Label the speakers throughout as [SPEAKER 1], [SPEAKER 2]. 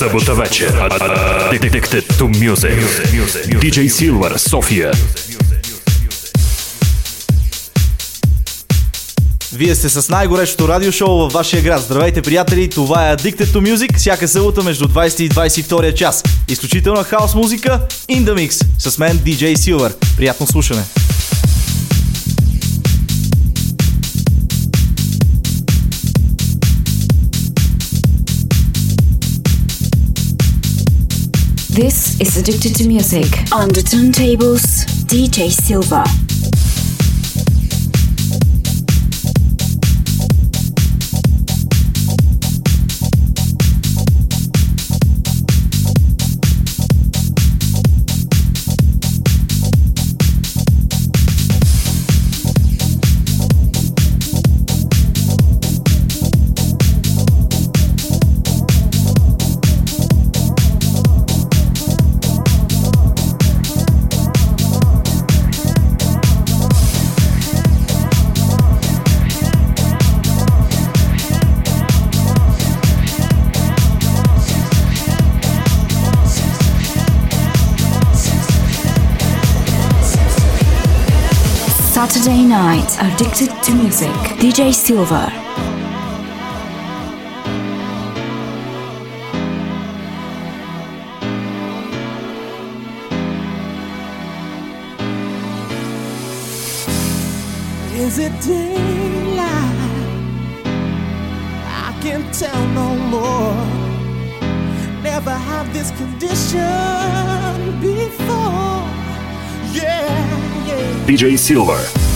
[SPEAKER 1] събота вечер. Addicted to Music. DJ Silver, София.
[SPEAKER 2] Вие сте с най-горещото радиошоу във вашия град. Здравейте, приятели! Това е Addicted to Music, всяка събота между 20 и 22 час. Изключителна хаос музика in the mix с мен DJ Silver. Приятно слушане!
[SPEAKER 3] This is Addicted to Music on the turntables, DJ Silver. Addicted to Music, DJ Silver.
[SPEAKER 4] Is it daylight? I can't tell no more. Never had this condition before. Yeah, yeah.
[SPEAKER 1] DJ Silver.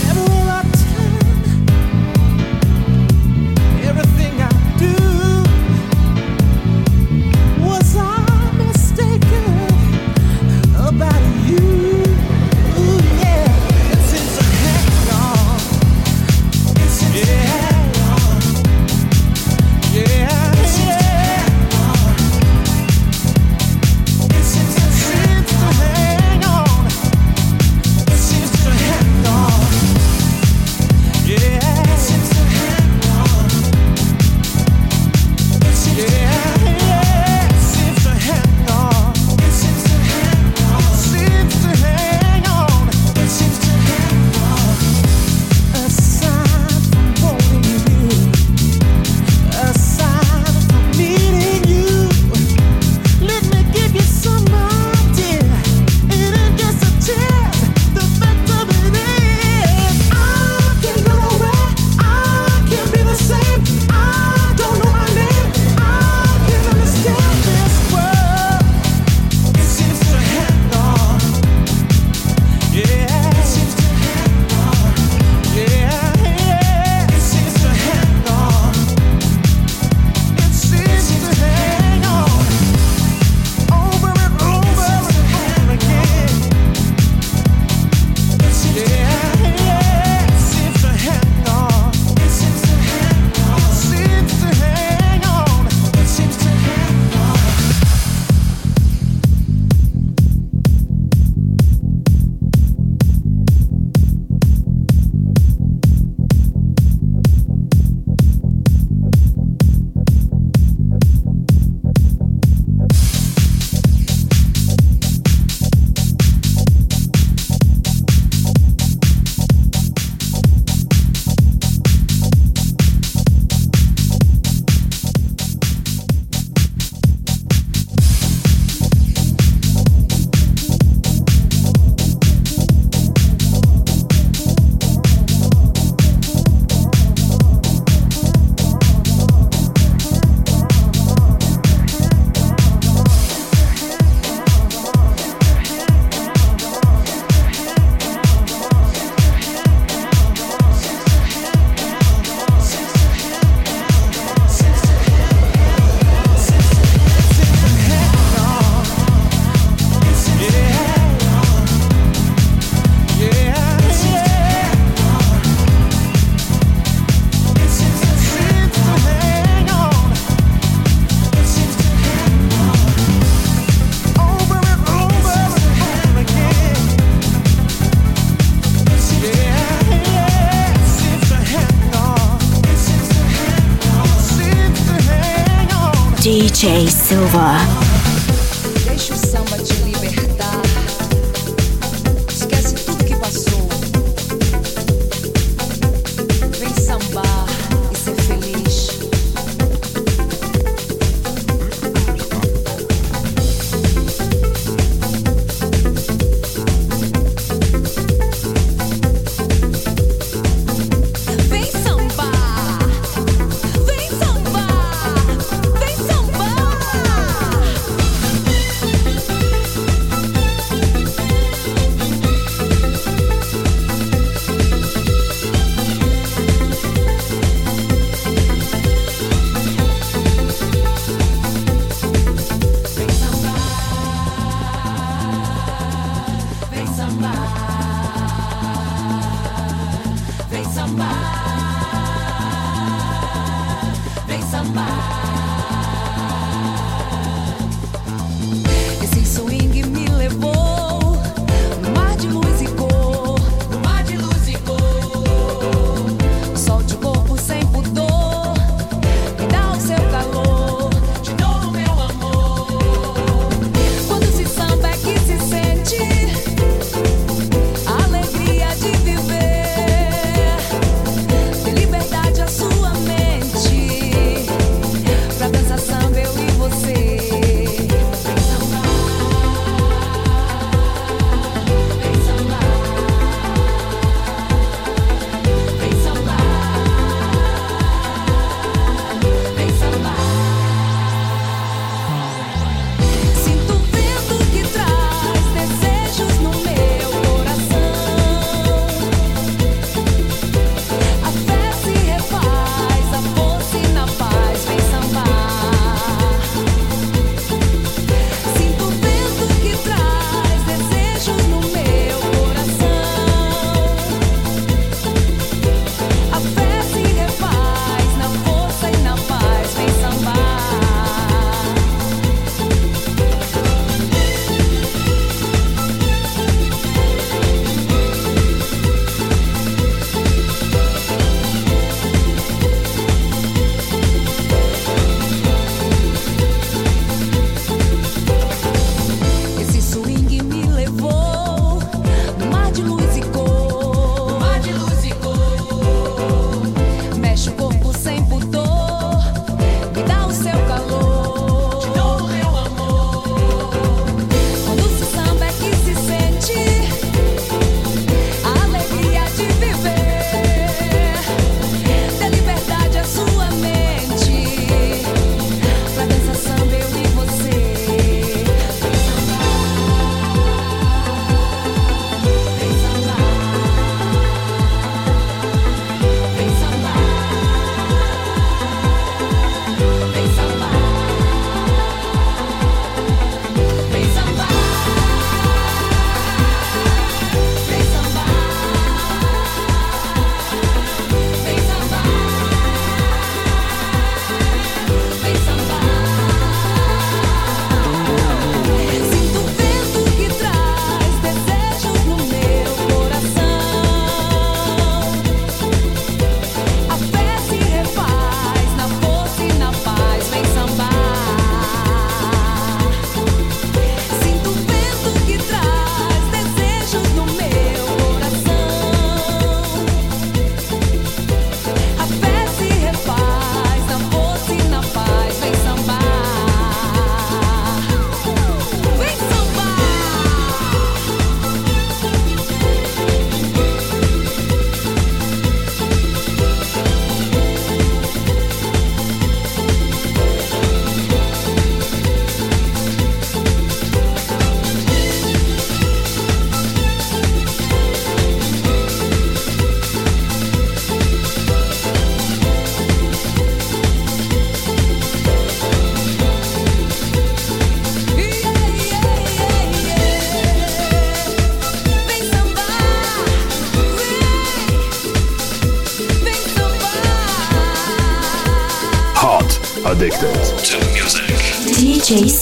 [SPEAKER 5] DJ Silver.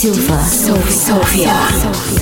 [SPEAKER 5] DJ Silver.
[SPEAKER 6] Sofia.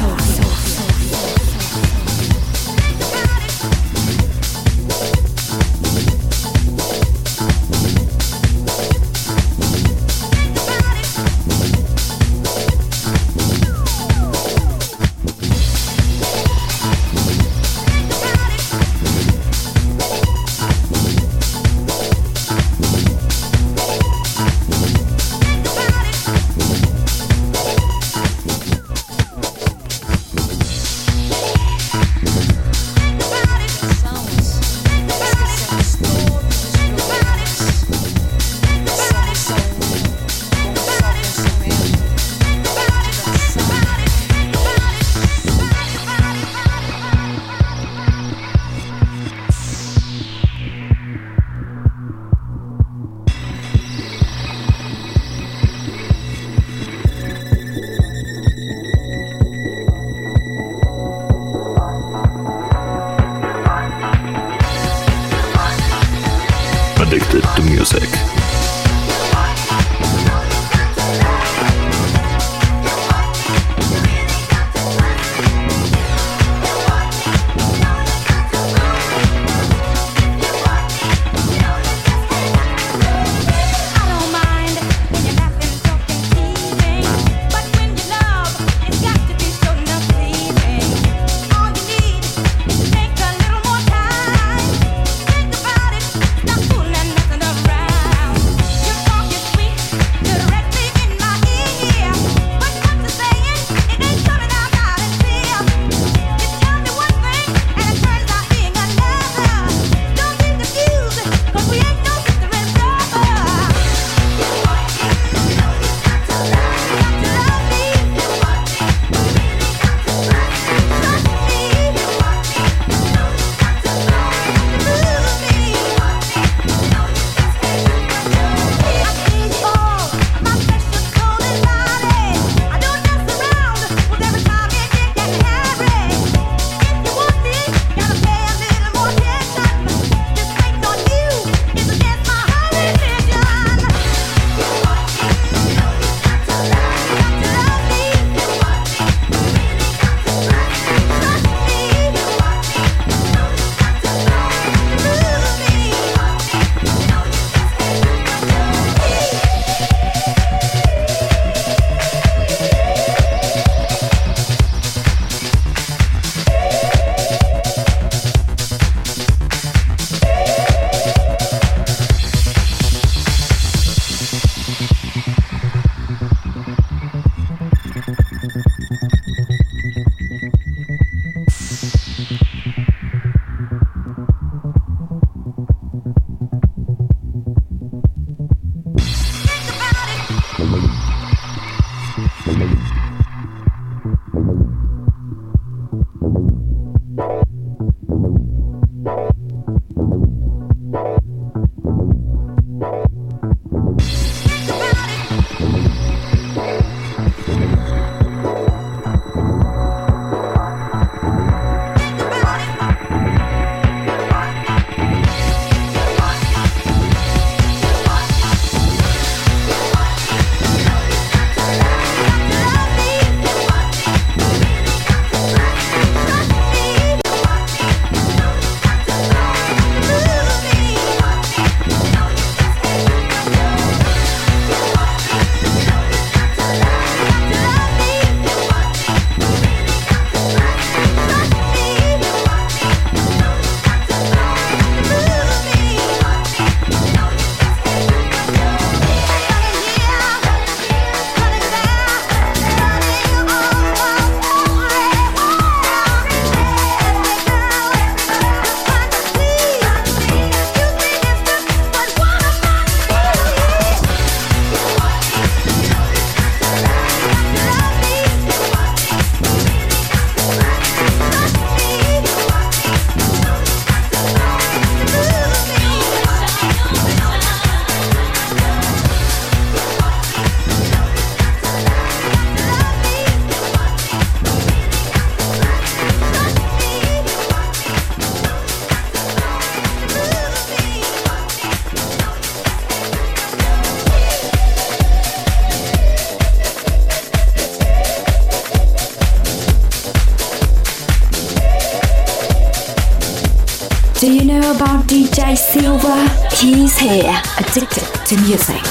[SPEAKER 6] Music.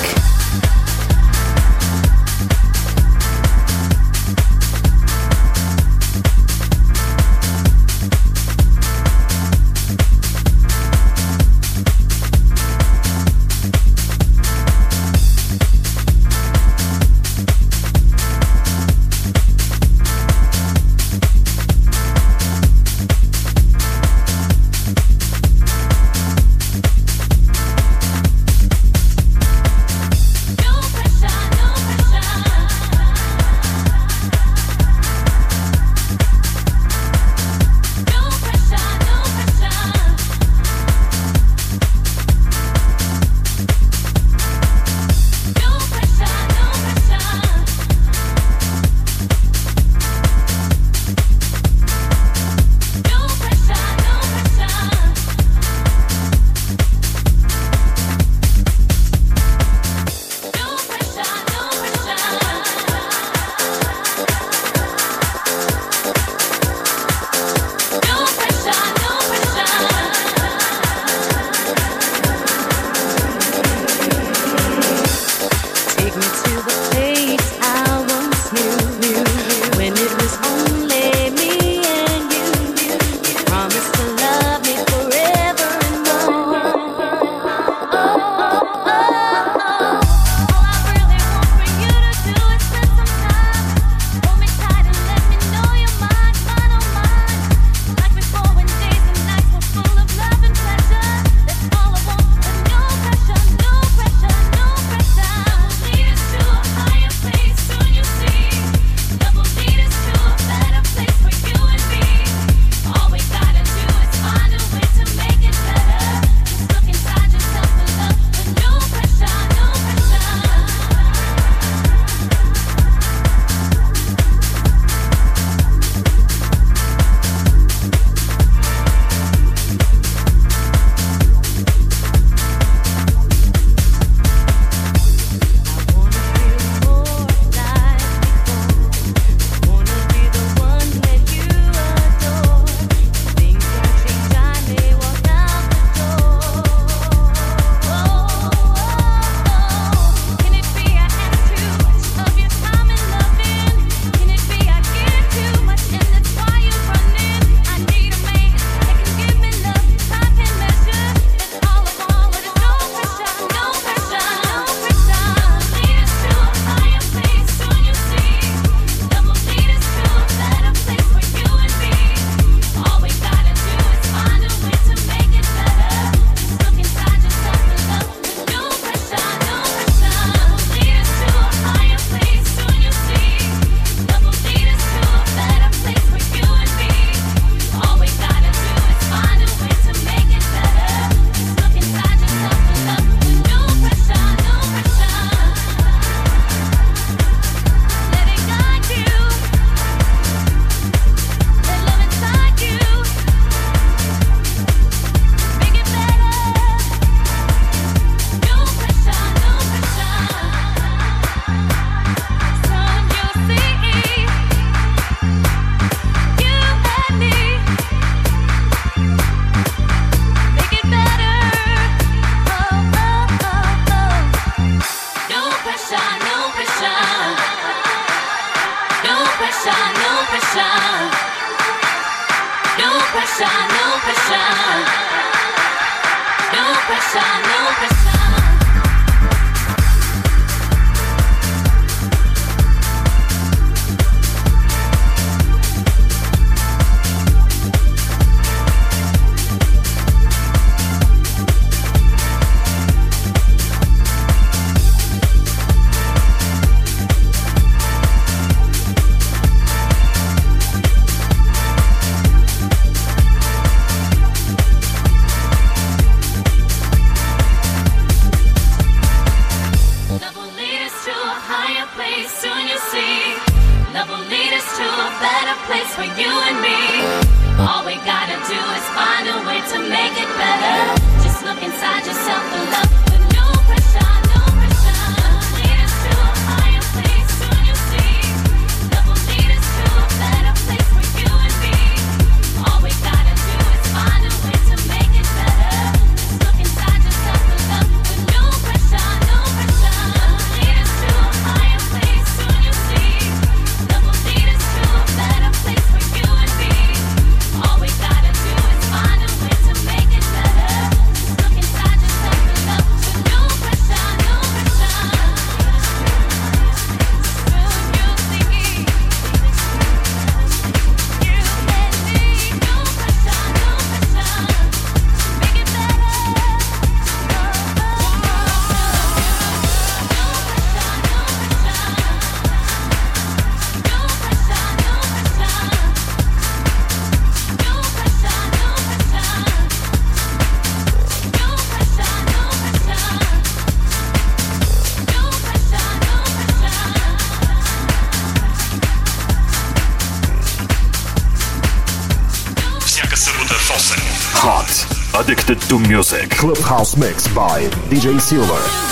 [SPEAKER 7] Clubhouse Mix by DJ Silver.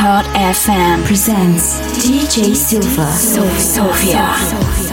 [SPEAKER 5] Hot FM presents DJ Silver, Sofia.
[SPEAKER 7] Sits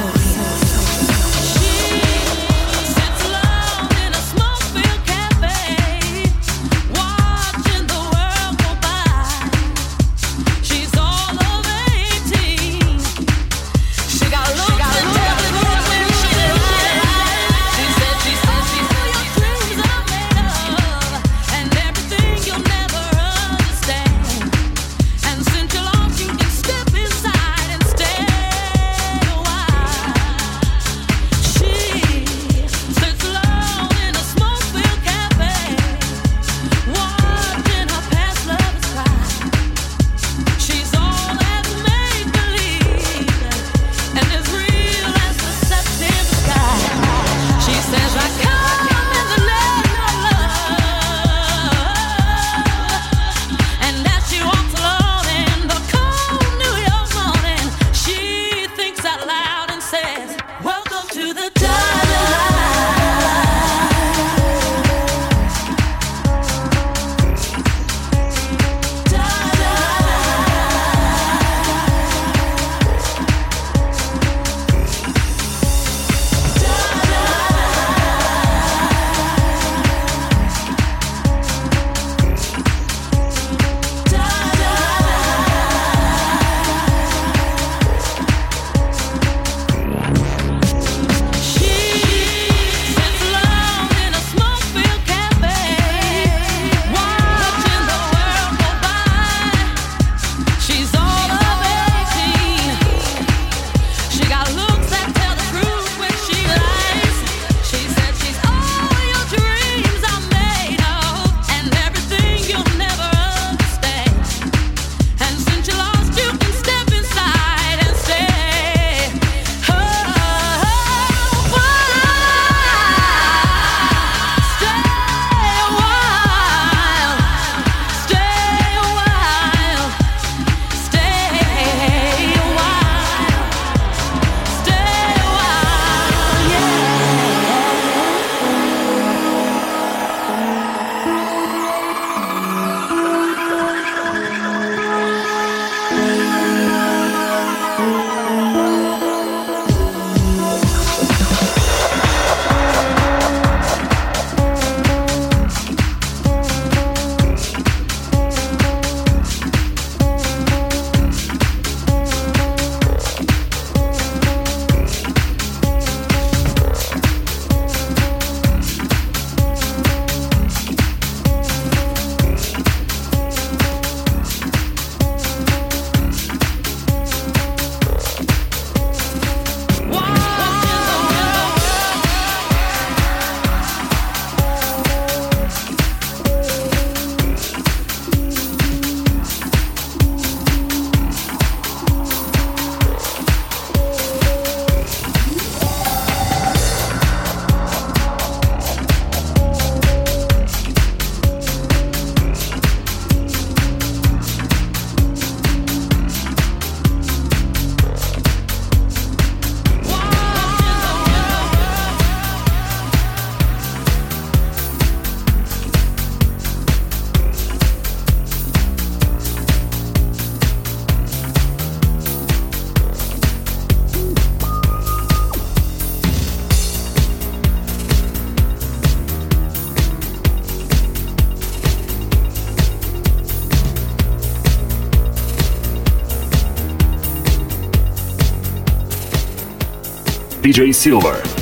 [SPEAKER 6] DJ Silver.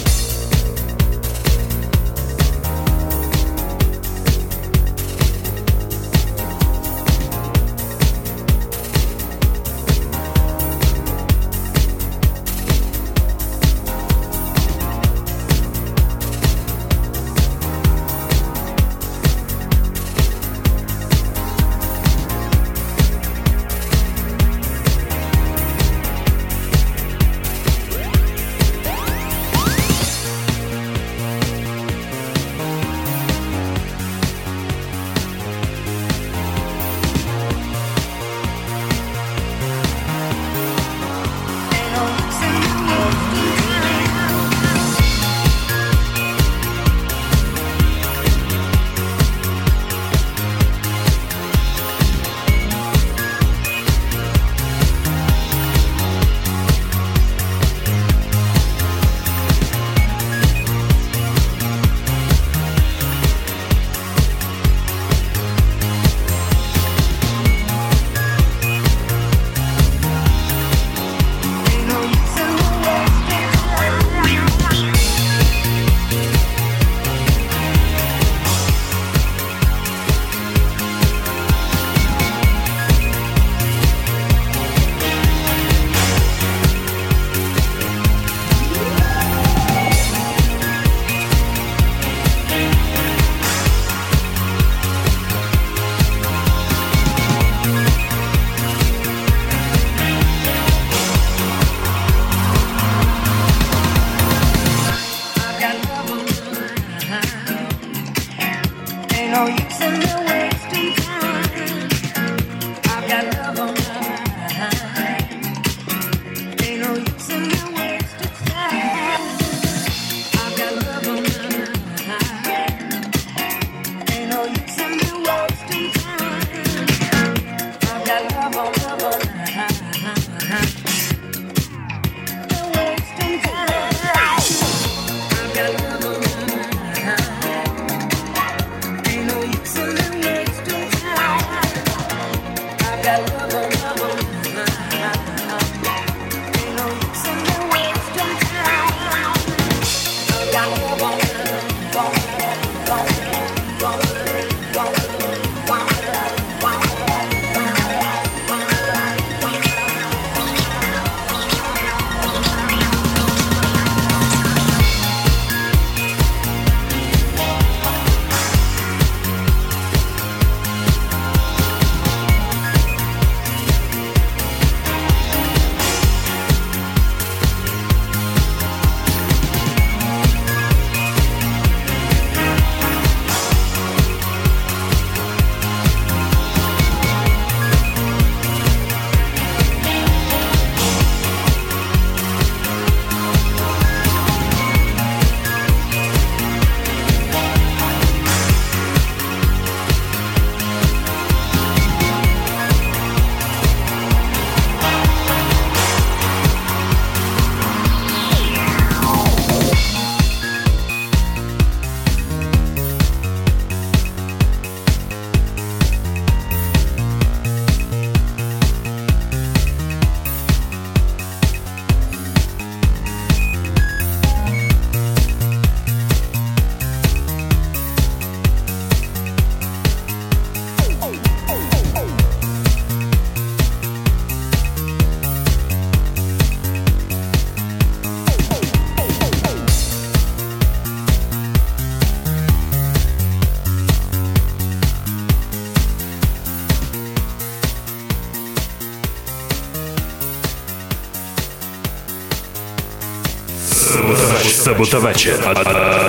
[SPEAKER 4] Sabotabace.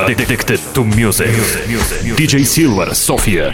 [SPEAKER 4] Addicted to music. DJ Silver, Sofia.